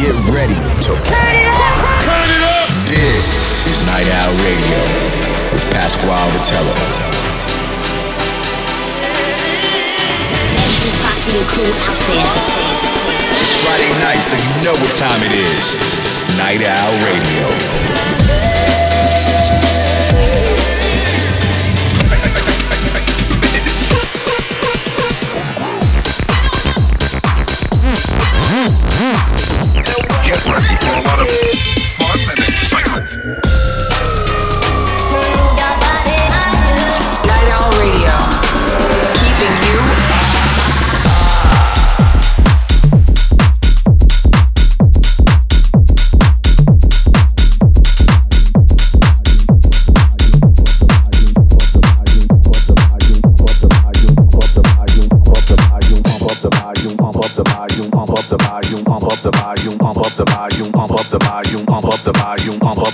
Get ready to turn it up. Turn it up. This is Night Owl Radio with Pasquale Rotella. Every posse and crew out there. It's Friday night, so you know what time it is. Night Owl Radio. guess what? A lot of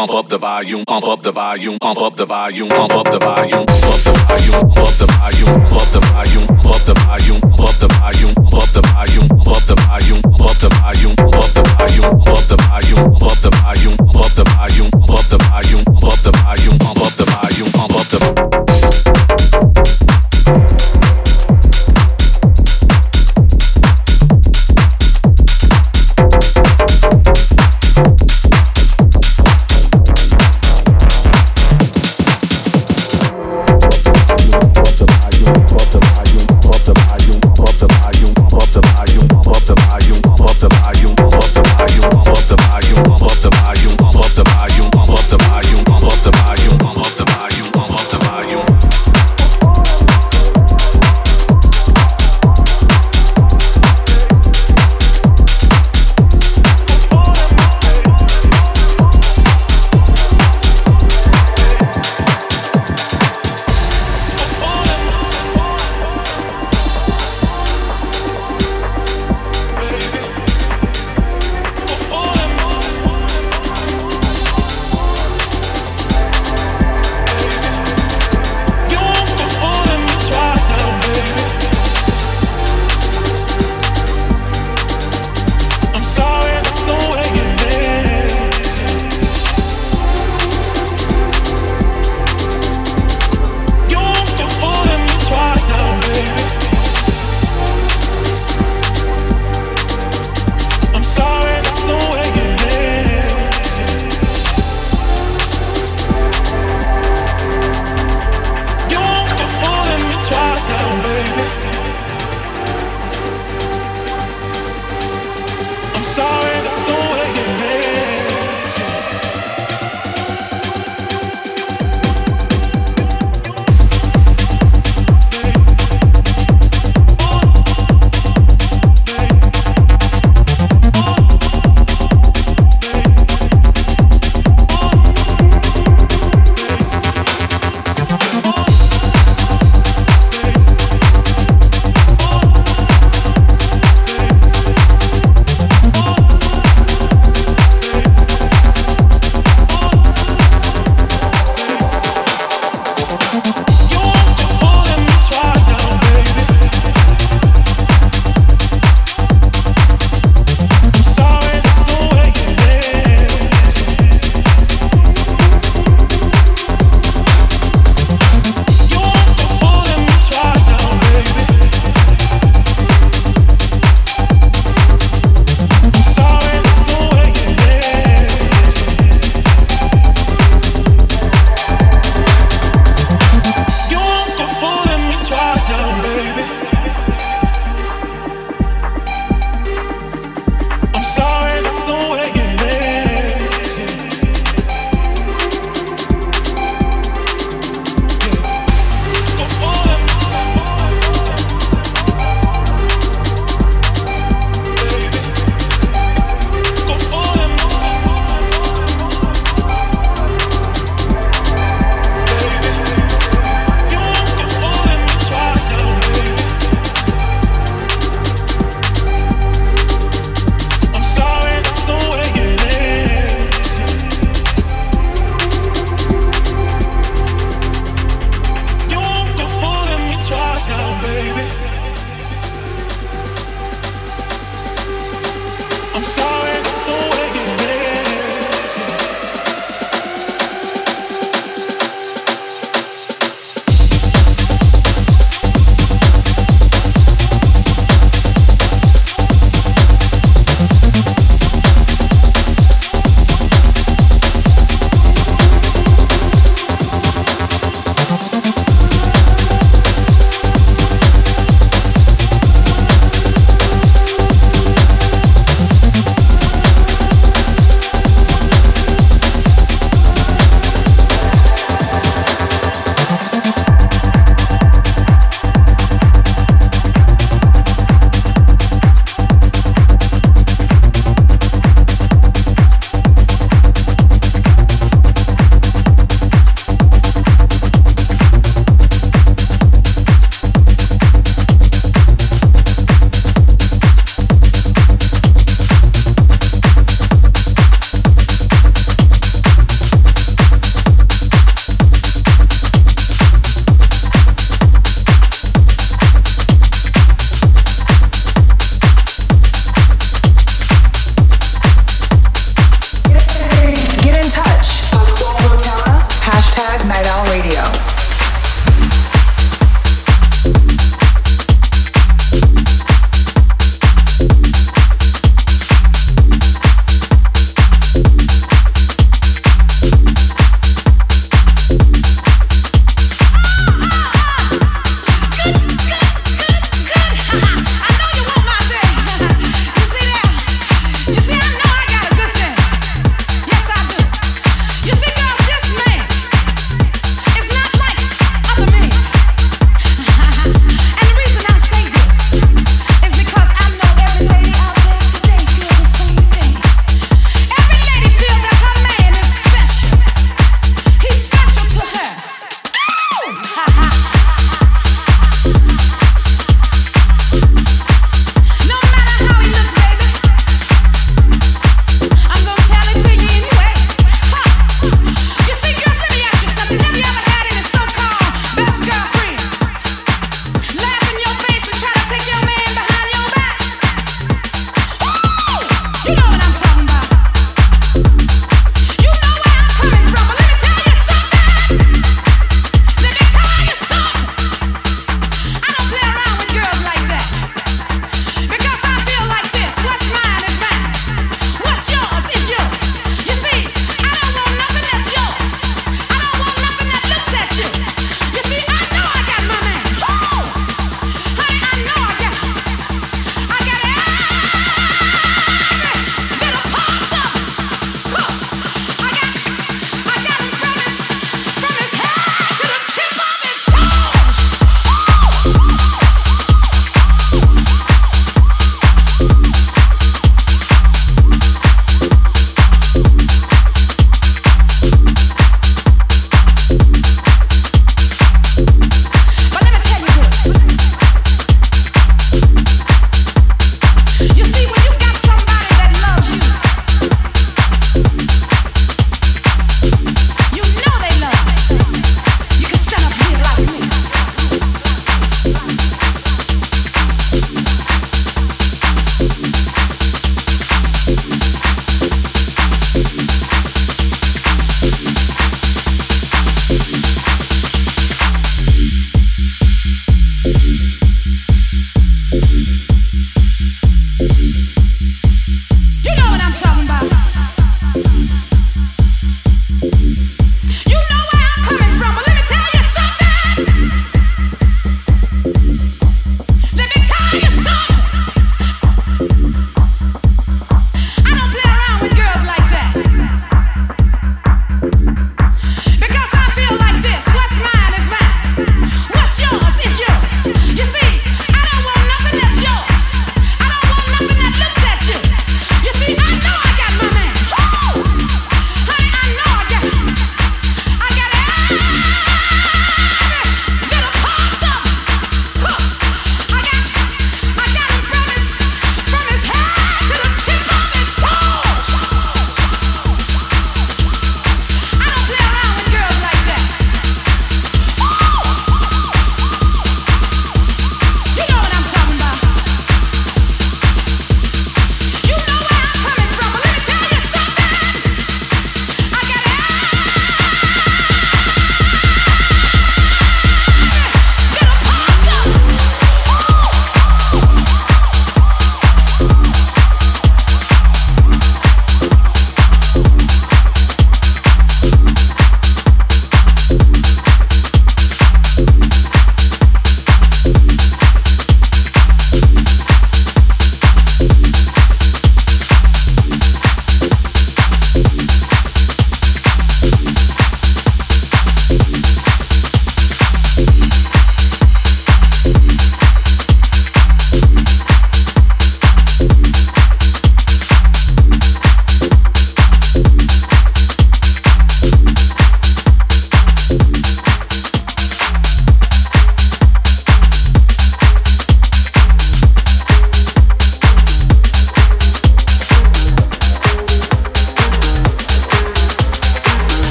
pump up the volume, pump up the volume, pump up the volume, pump up the volume, pump the volume, pump the volume, pump the volume, pump the volume, pump the volume, pump the volume, pump the volume, pump the volume, pump the volume, pump the volume, pump the volume, pump the volume, pump the volume, pump the volume, pump the volume, pump up the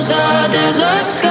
There's our desert sky.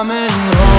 Coming home.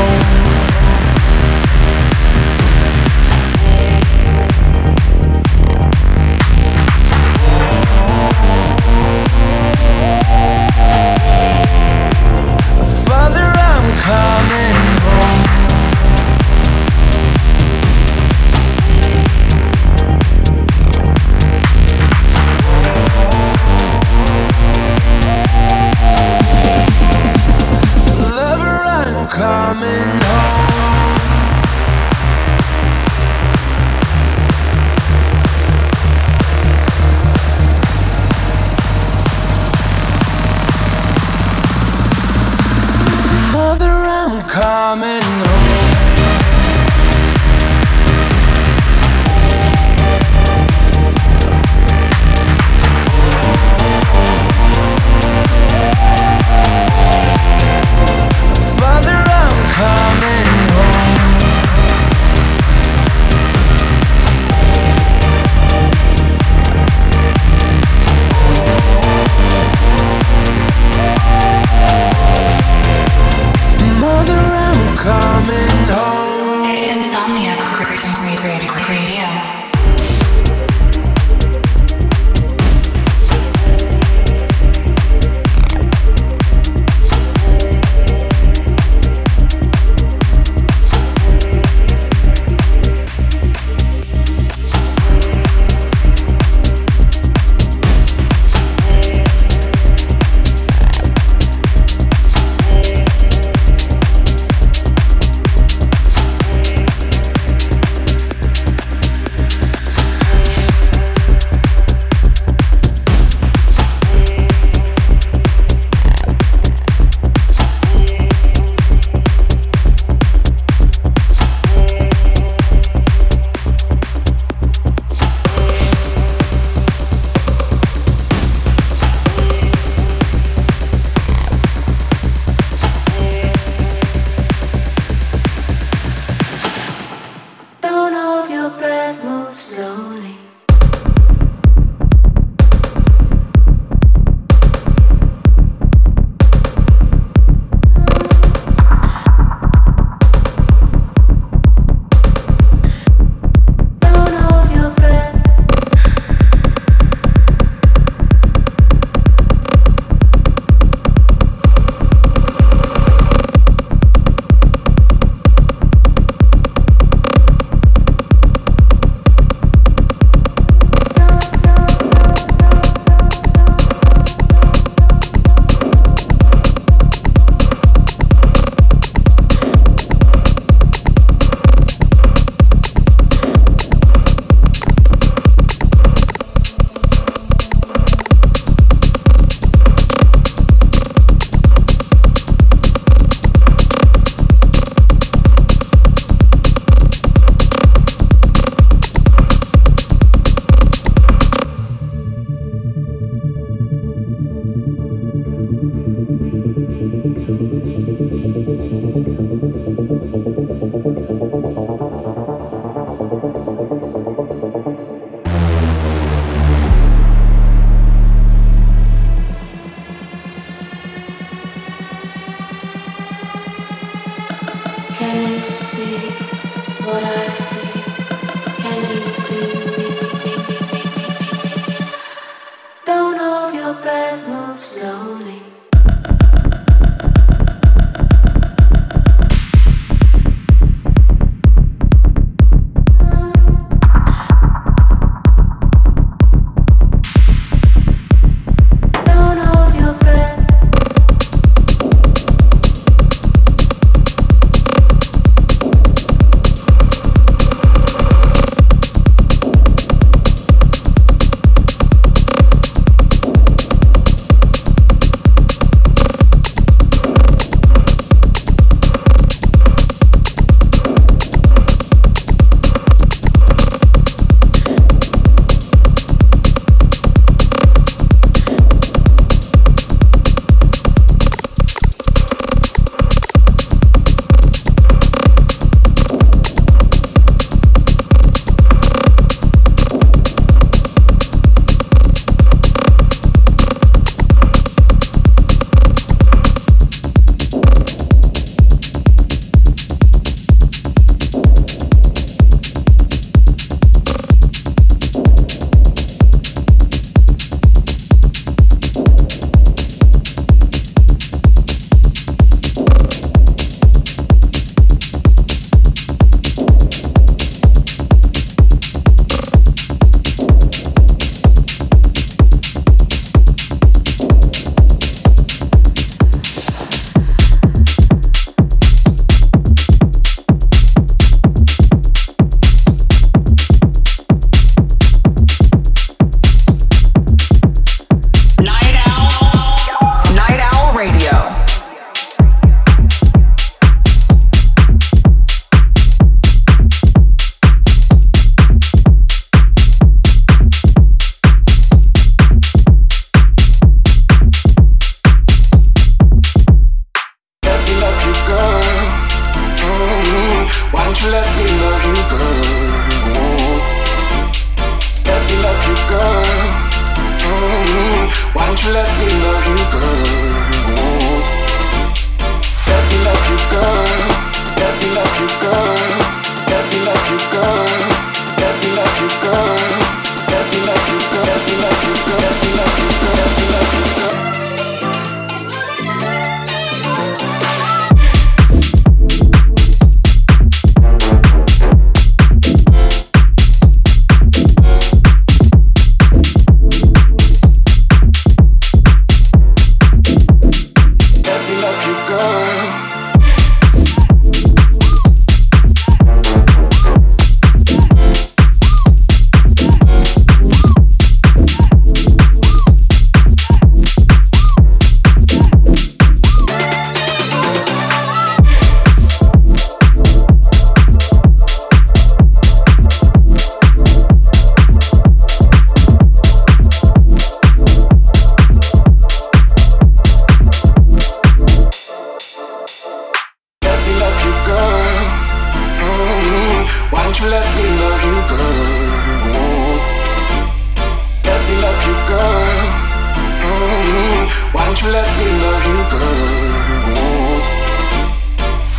Let me love you, girl?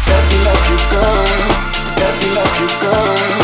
Let me love you, girl? Let me love you, girl.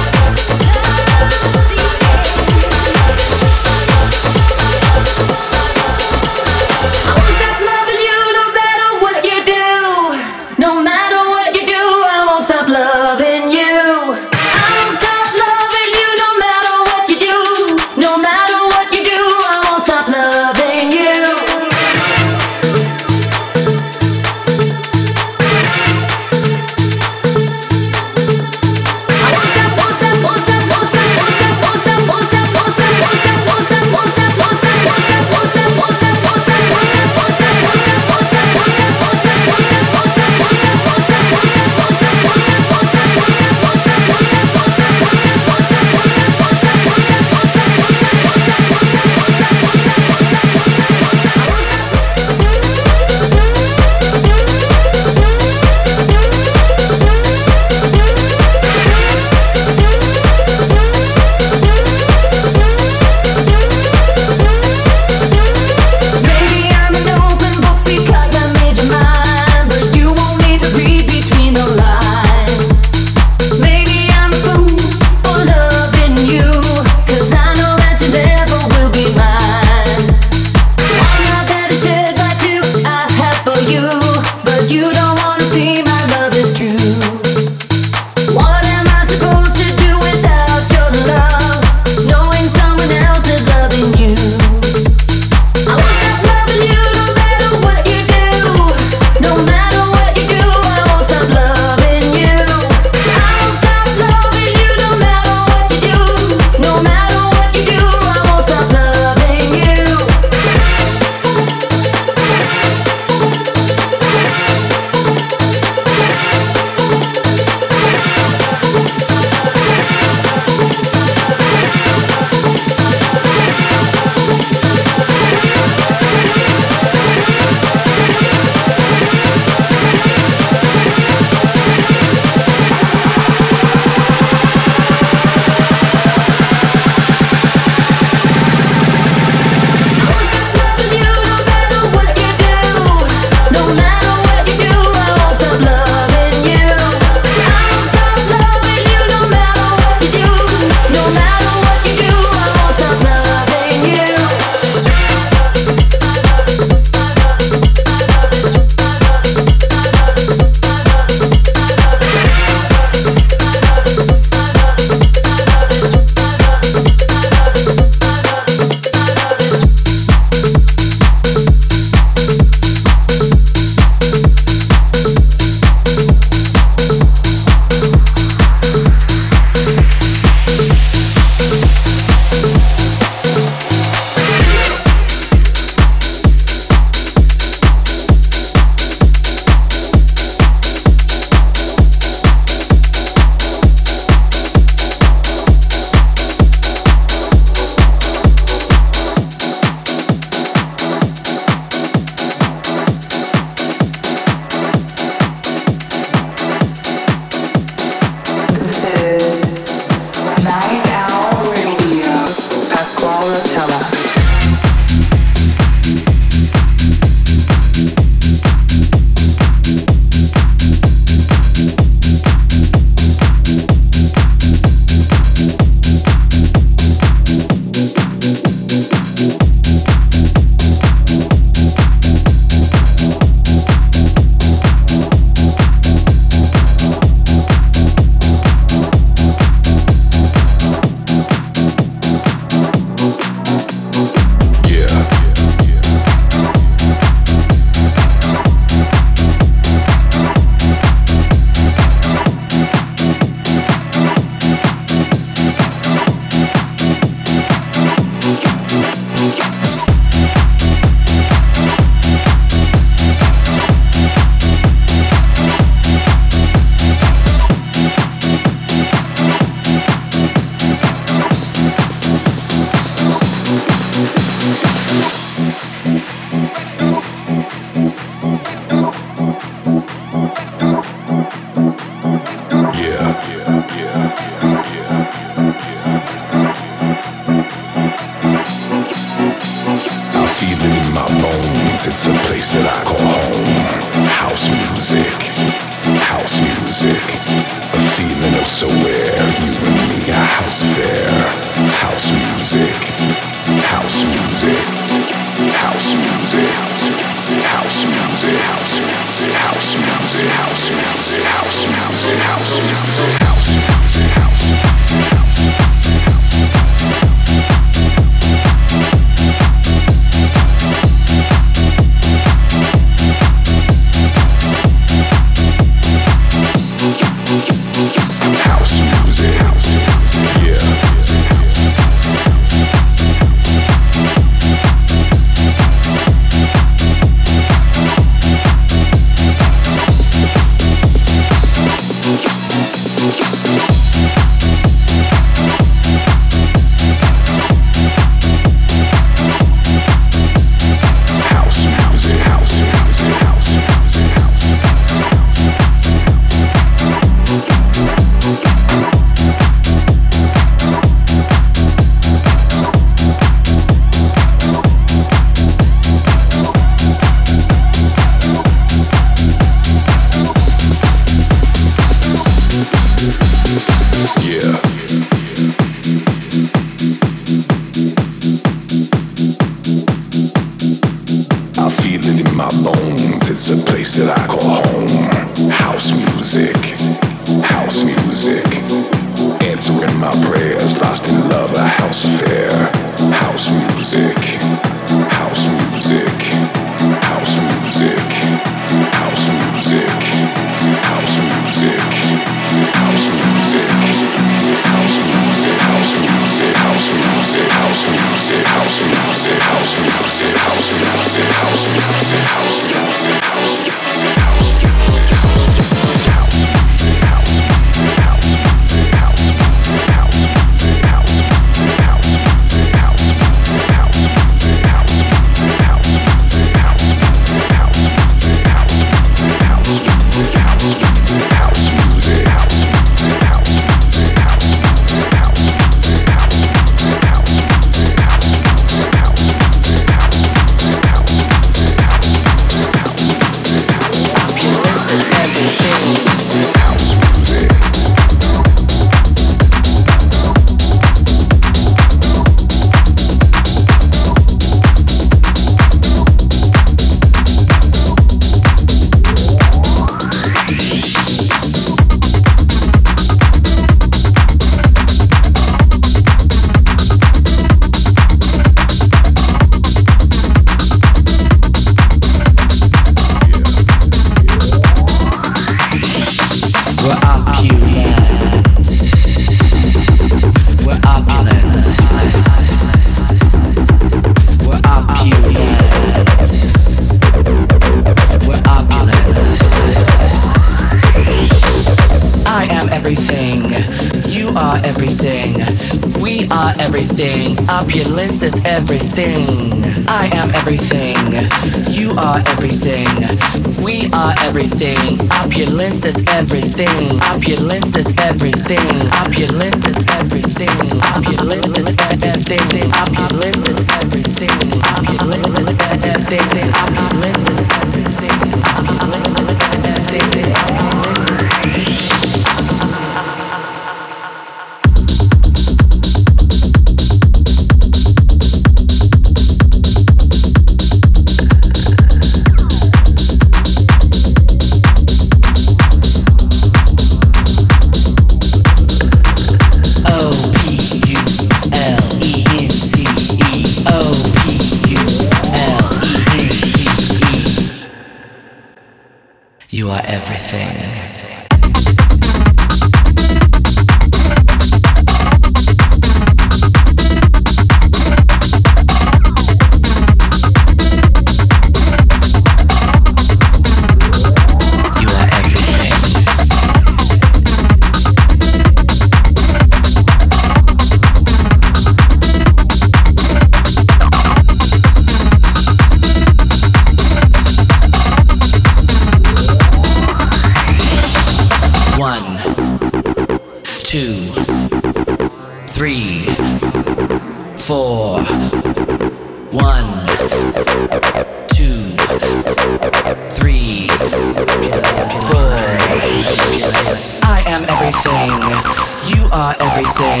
Opulence is everything. You are everything,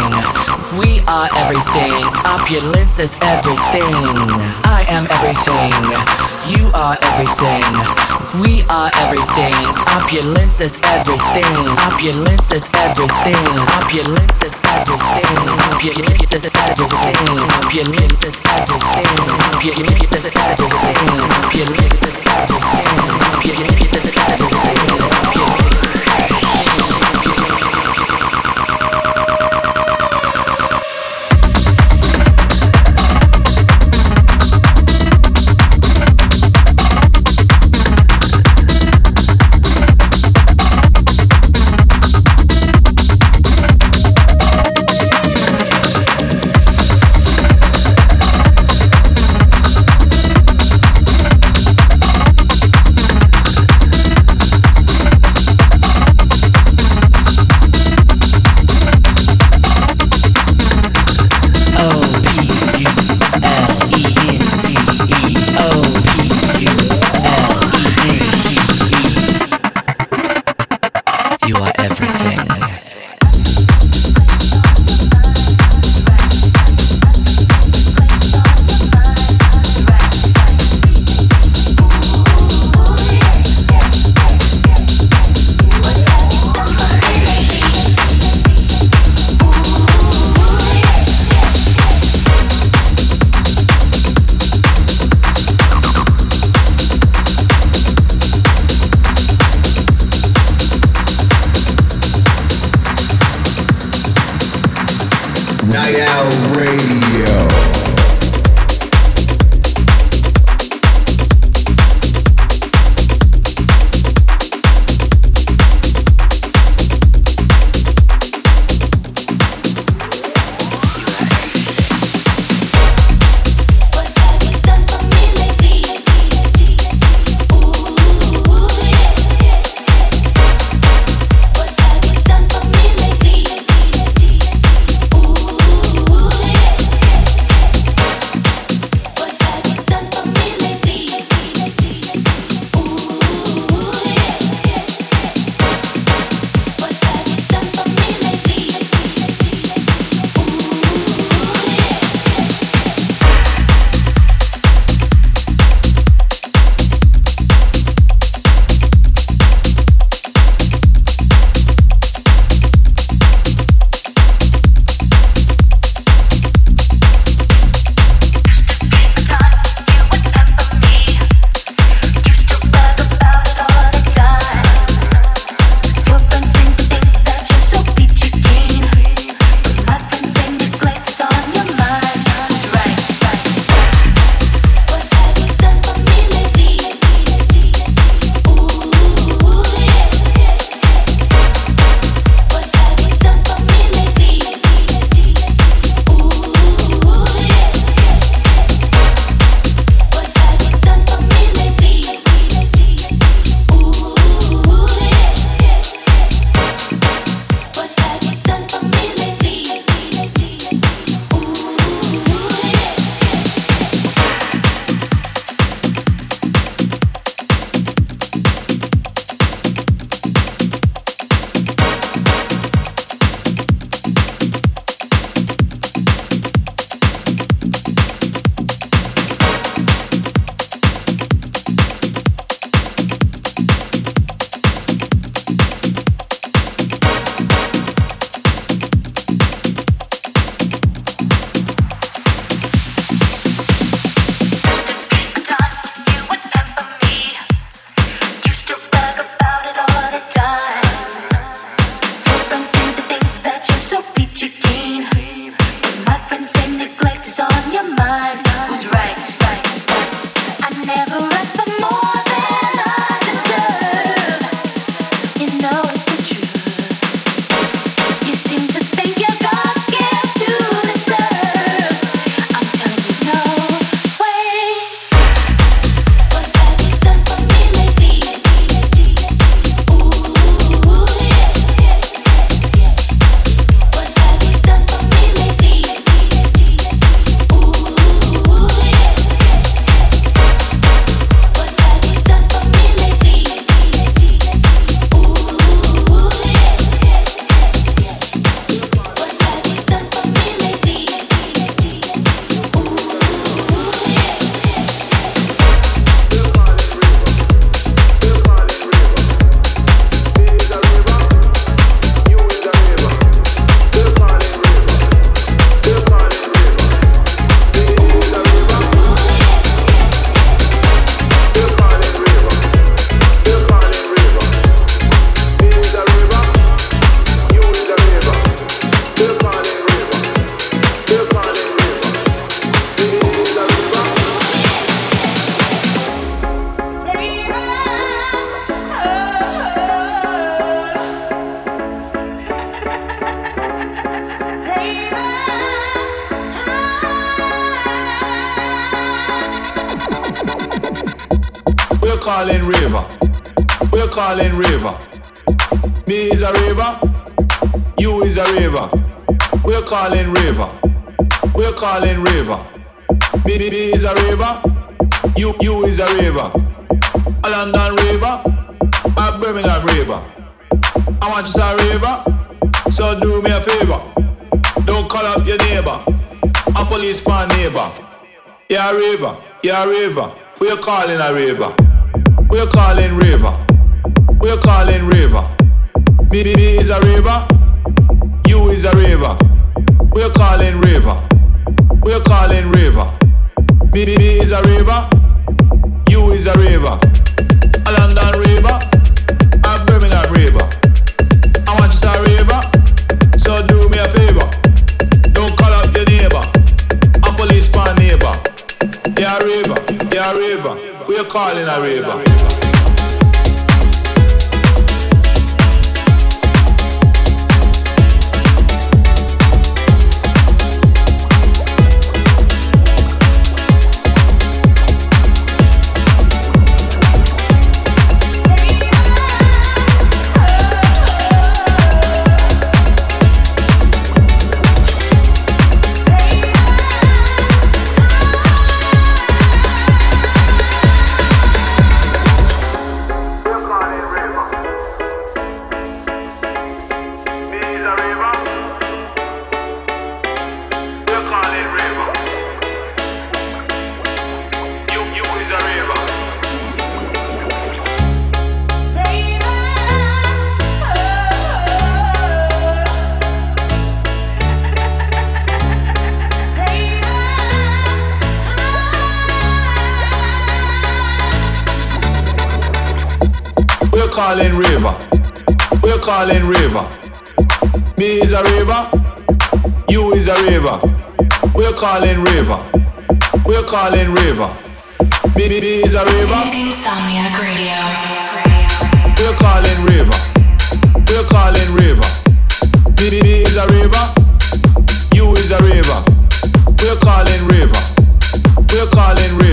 we are everything, up your lenses, everything. I am everything. You are everything. We are everything. Opulence is everything. Opulence is everything. Opulence is everything. Opulence is everything. Opulence is everything. Opulence is everything. Opulence is everything. Opulence is everything. We are you calling a river. calling river, Me is a river, you is a river. We're calling river, we're calling river. Me, me, me is a river. Insomnia Radio. We're calling river, we're calling river. Me, me, me is a river, you is a river. We're calling river, we're calling river.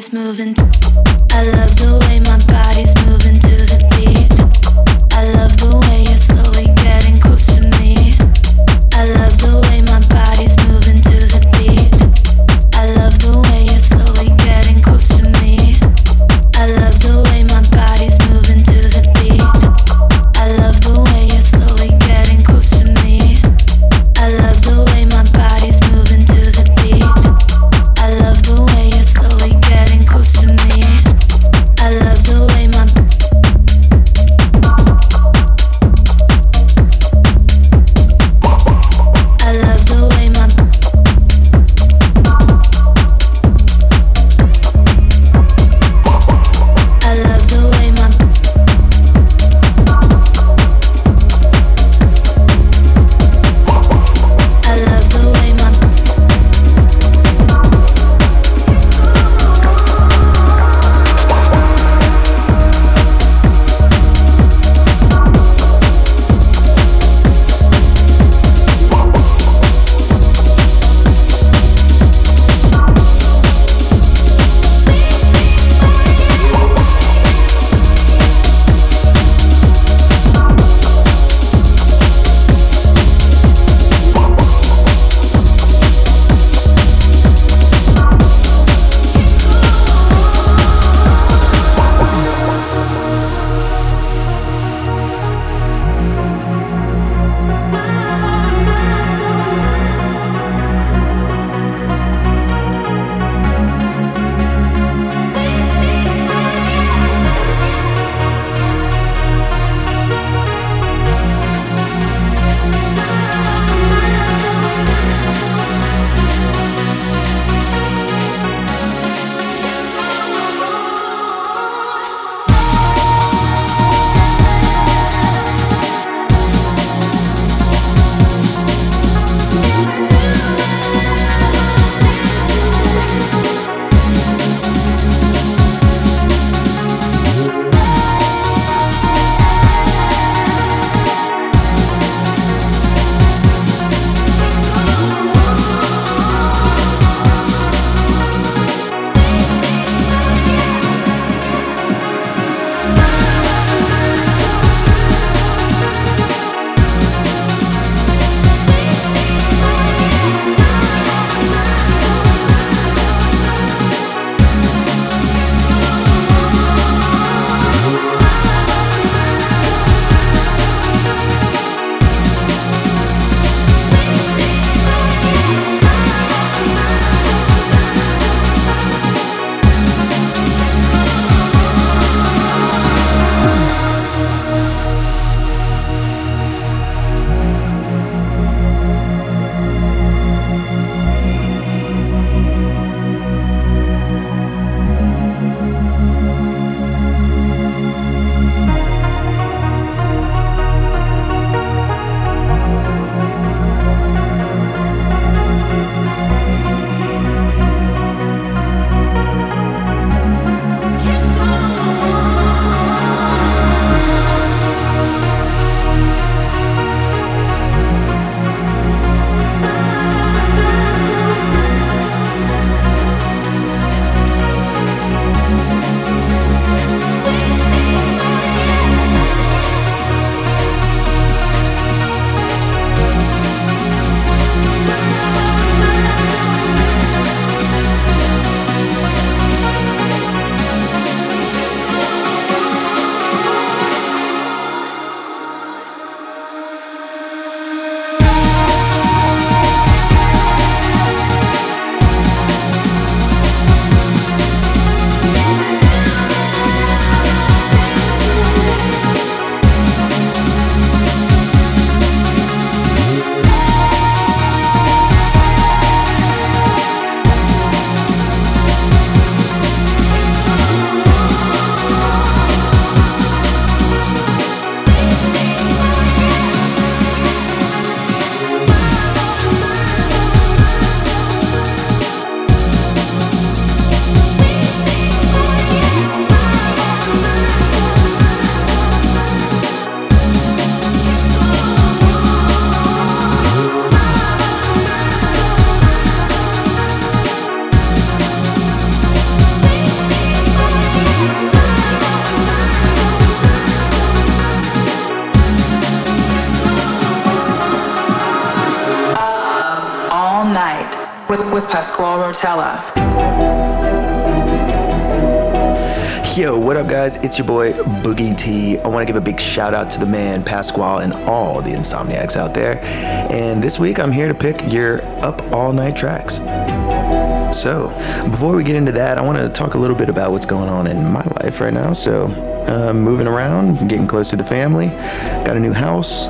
always moving. It's your boy Boogie T. I want to give a big shout out to the man Pasquale and all the insomniacs out there. And this week, I'm here to pick your up all night tracks. So, before we get into that, I want to talk a little bit about what's going on in my life right now. So, uh, moving around, getting close to the family, got a new house.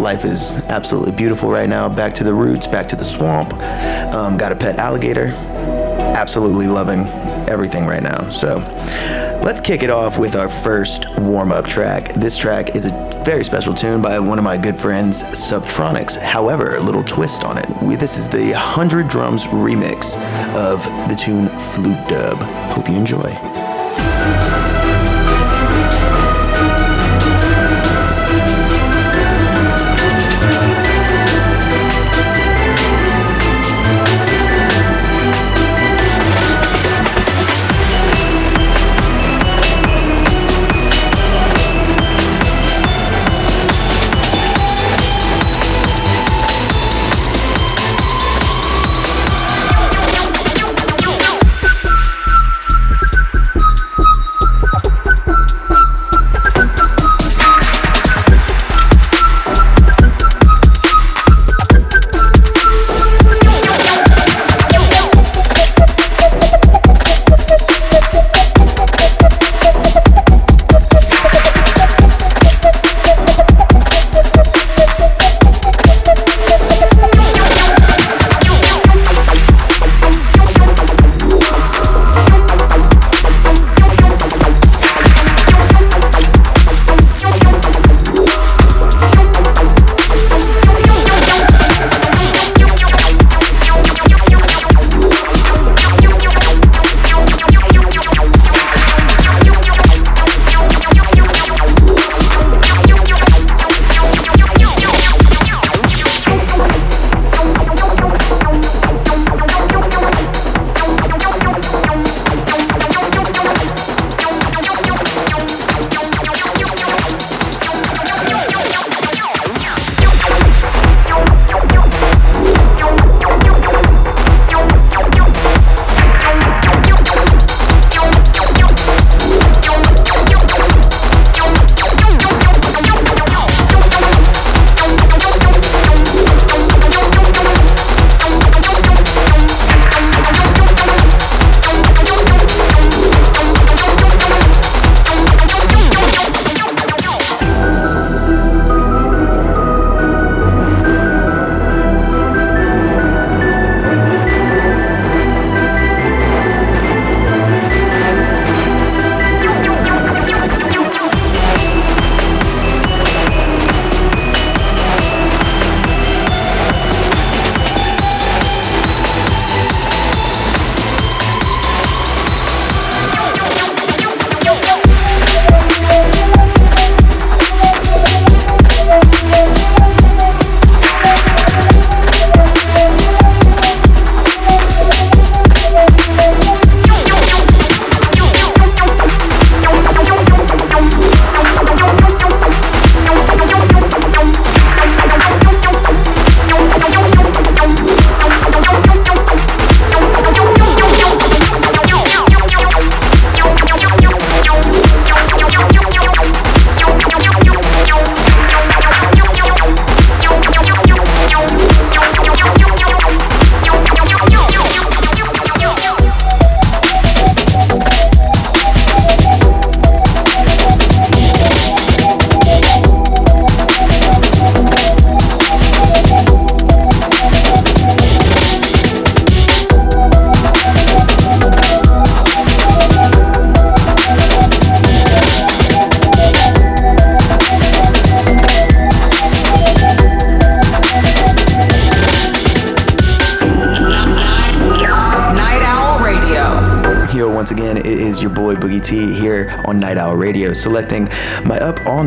Life is absolutely beautiful right now. Back to the roots, back to the swamp. Um, got a pet alligator. Absolutely loving everything right now. So, let's kick it off with our first warm up track. This track is a very special tune by one of my good friends, Subtronics. However, a little twist on it. We, this is the 100 Drums remix of the tune Flute Dub. Hope you enjoy.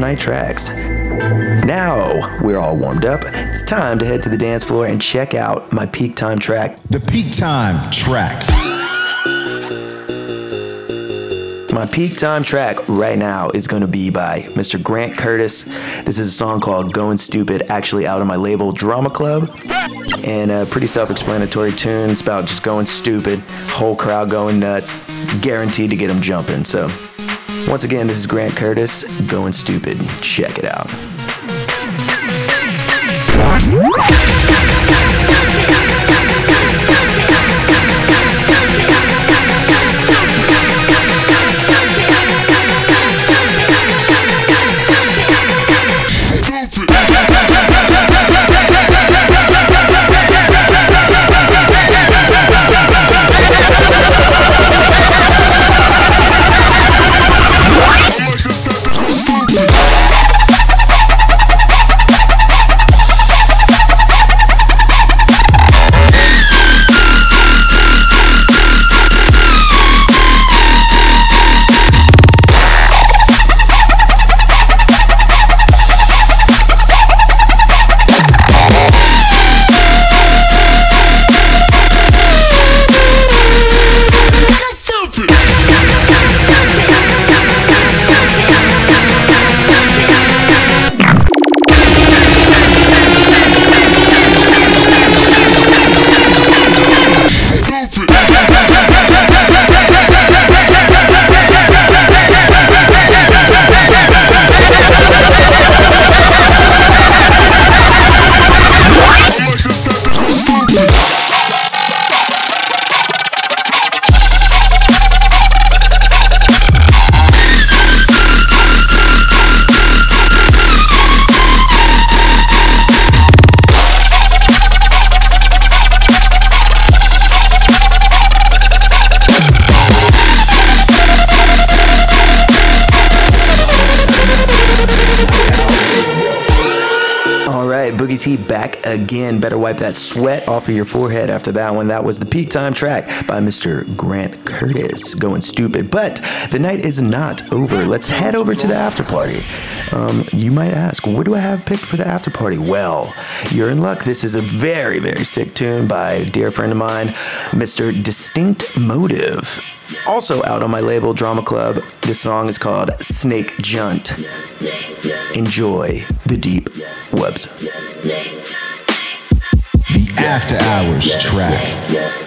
Night tracks. Now we're all warmed up. It's time to head to the dance floor and check out my peak time track. The peak time track. My peak time track right now is going to be by Mr. Grant Curtis. This is a song called Going Stupid, actually out on my label Drama Club. And a pretty self explanatory tune. It's about just going stupid, whole crowd going nuts, guaranteed to get them jumping. So, once again, this is Grant Curtis, Going Stupid. Check it out. Again. Better wipe that sweat off of your forehead after that one. That was the peak time track by Mr. Grant Curtis, going stupid. But the night is not over. Let's head over to the after party. Um, you might ask, what do I have picked for the after party? Well, you're in luck. This is a very, very sick tune by a dear friend of mine, Mr. Distinct Motive. Also out on my label, Drama Club. This song is called Snake Junt. Enjoy the deep webs. After Hours track.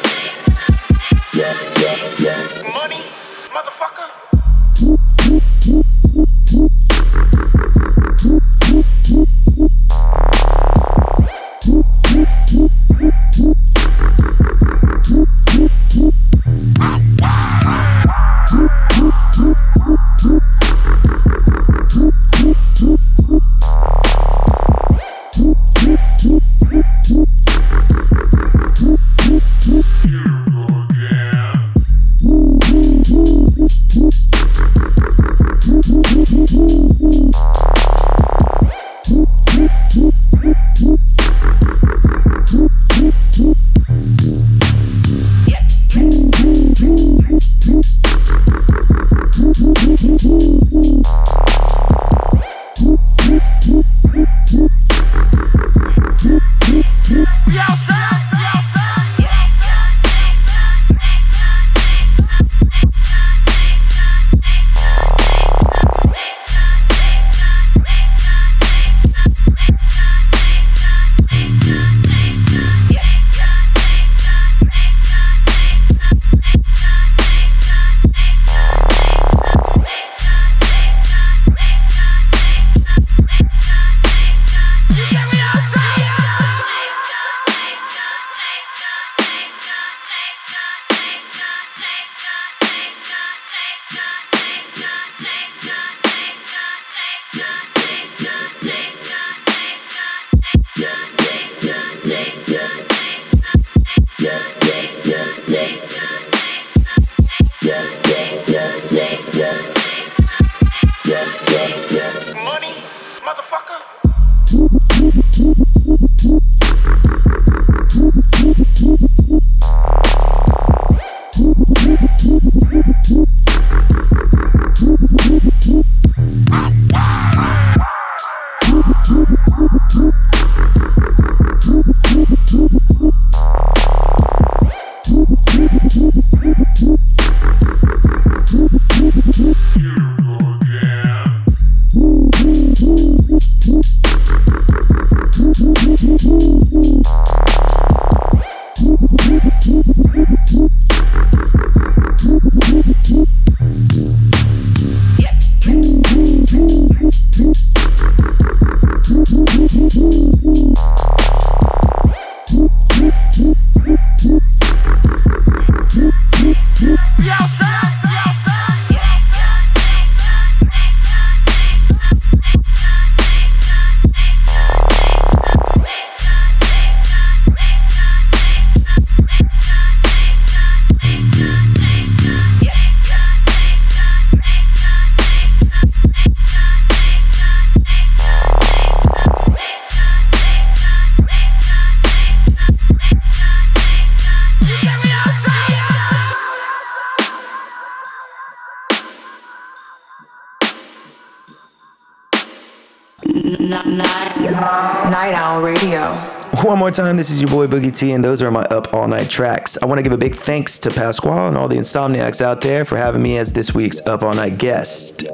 more time, this is your boy Boogie T, and those are my up all night tracks. I want to give a big thanks to Pasquale and all the insomniacs out there for having me as this week's up all night guest.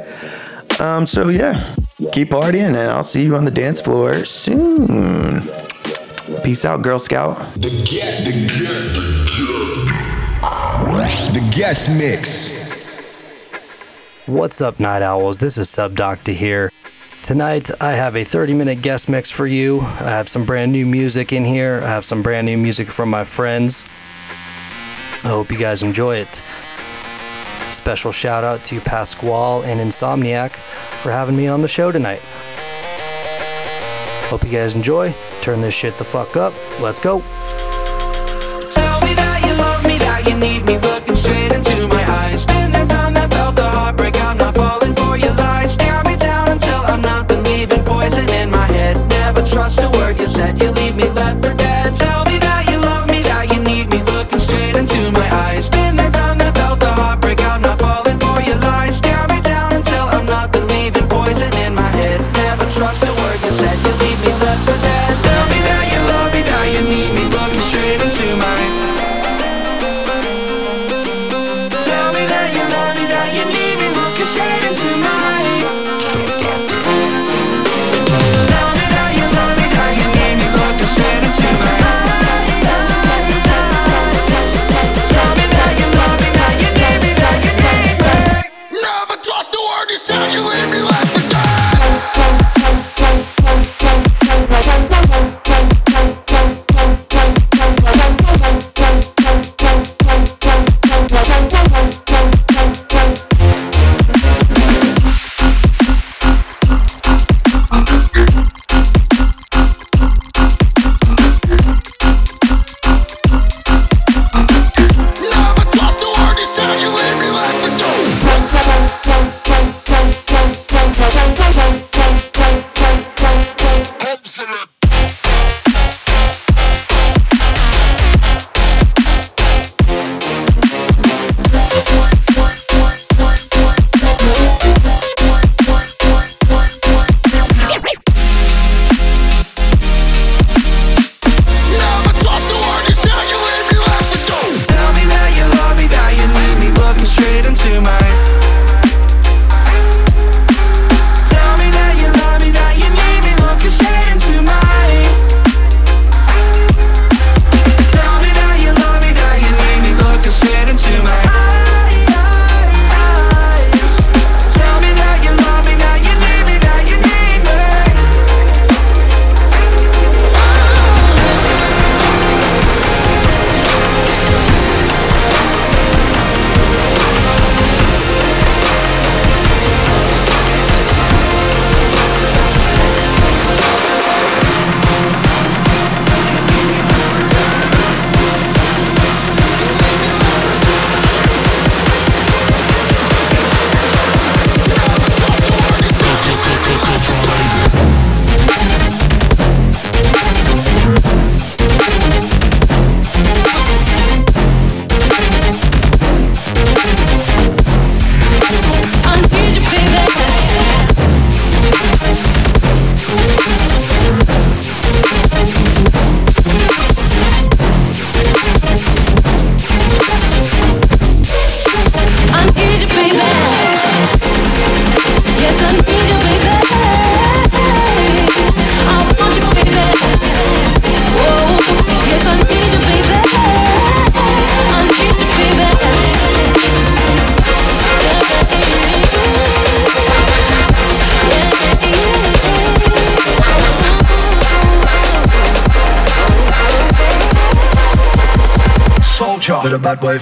Um, so yeah, keep partying, and I'll see you on the dance floor soon. Peace out, Girl Scout. The get, the get, the get, the guest mix. What's up, Night Owls? This is SubDocta here. Tonight, I have a 30 minute guest mix for you. I have some brand new music in here, I have some brand new music from my friends. I hope you guys enjoy it. Special shout out to Pasquale and Insomniac for having me on the show tonight. Hope you guys enjoy. Turn this shit the fuck up. Let's go.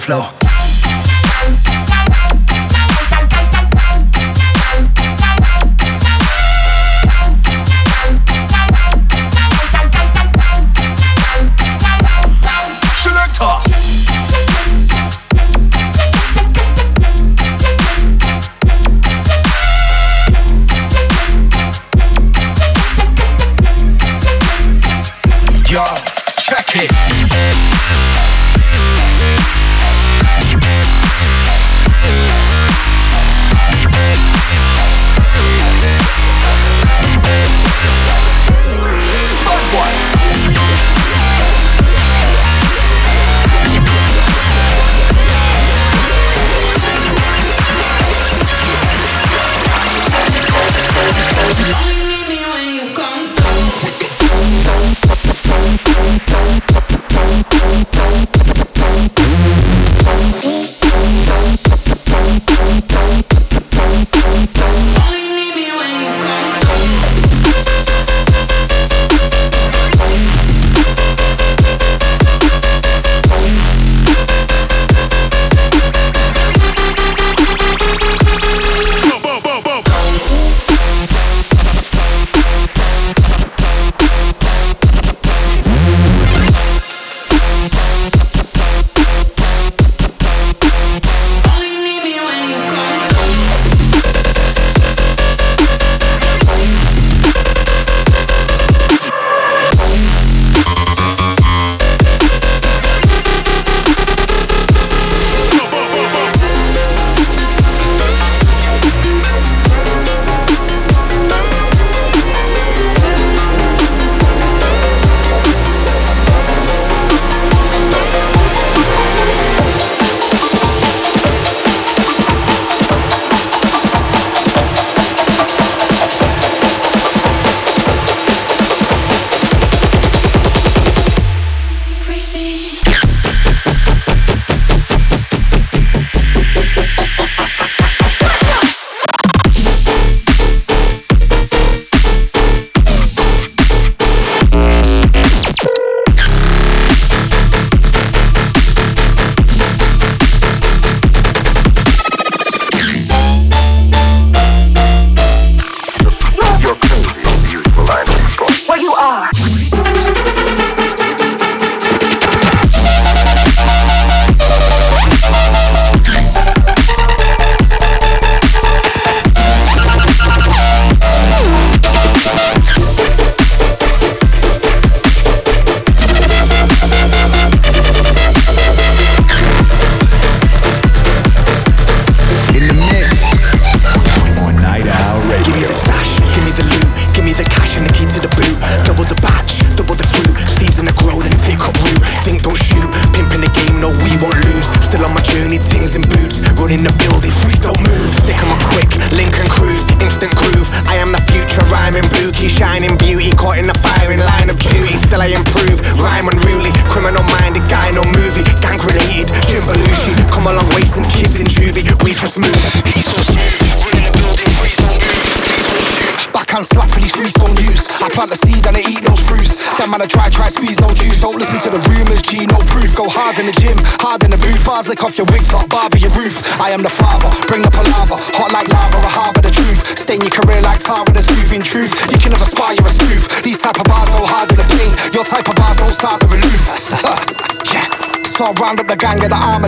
flow.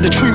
The arm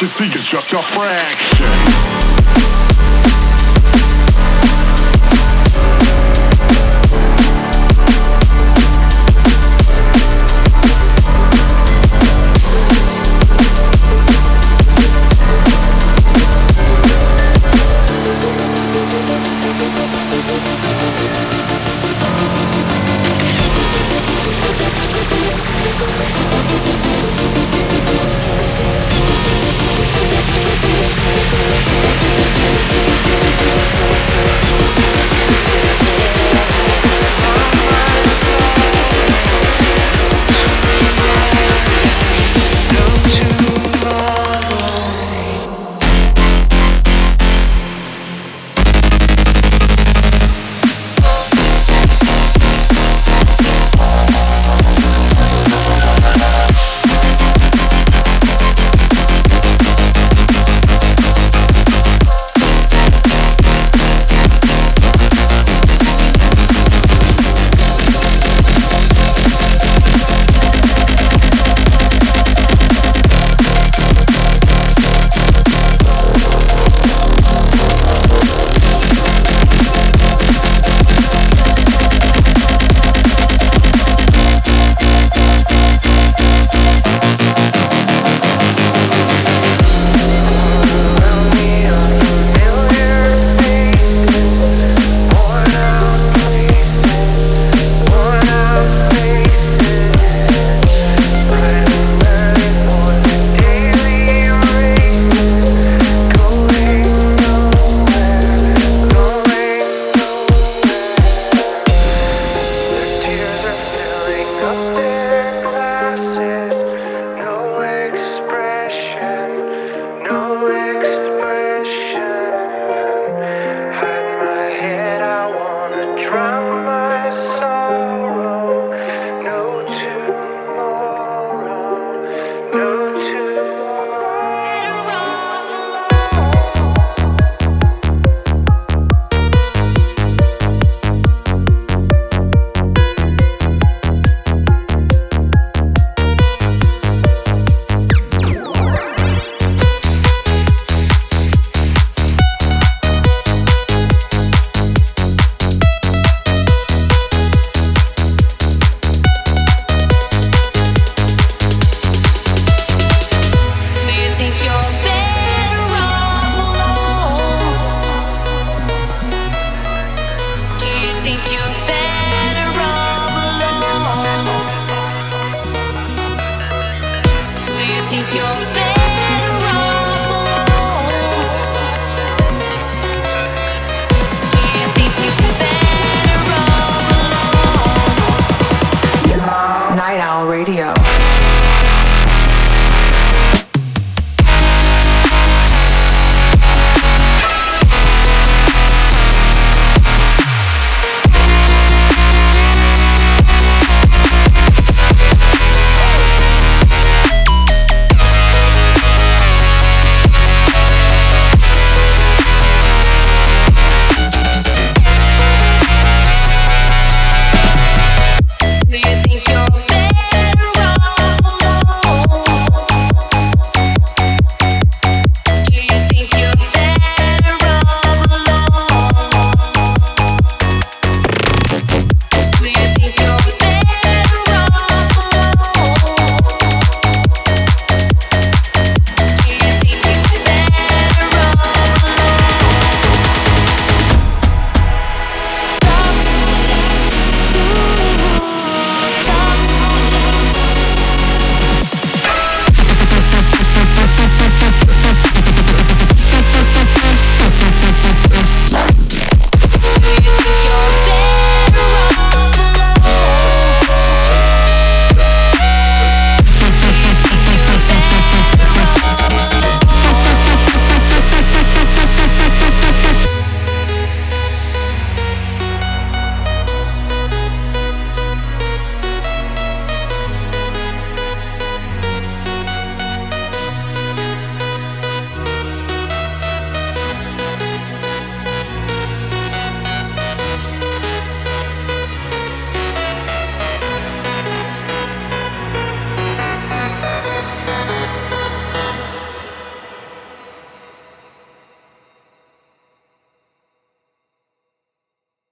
to see is just a fraction.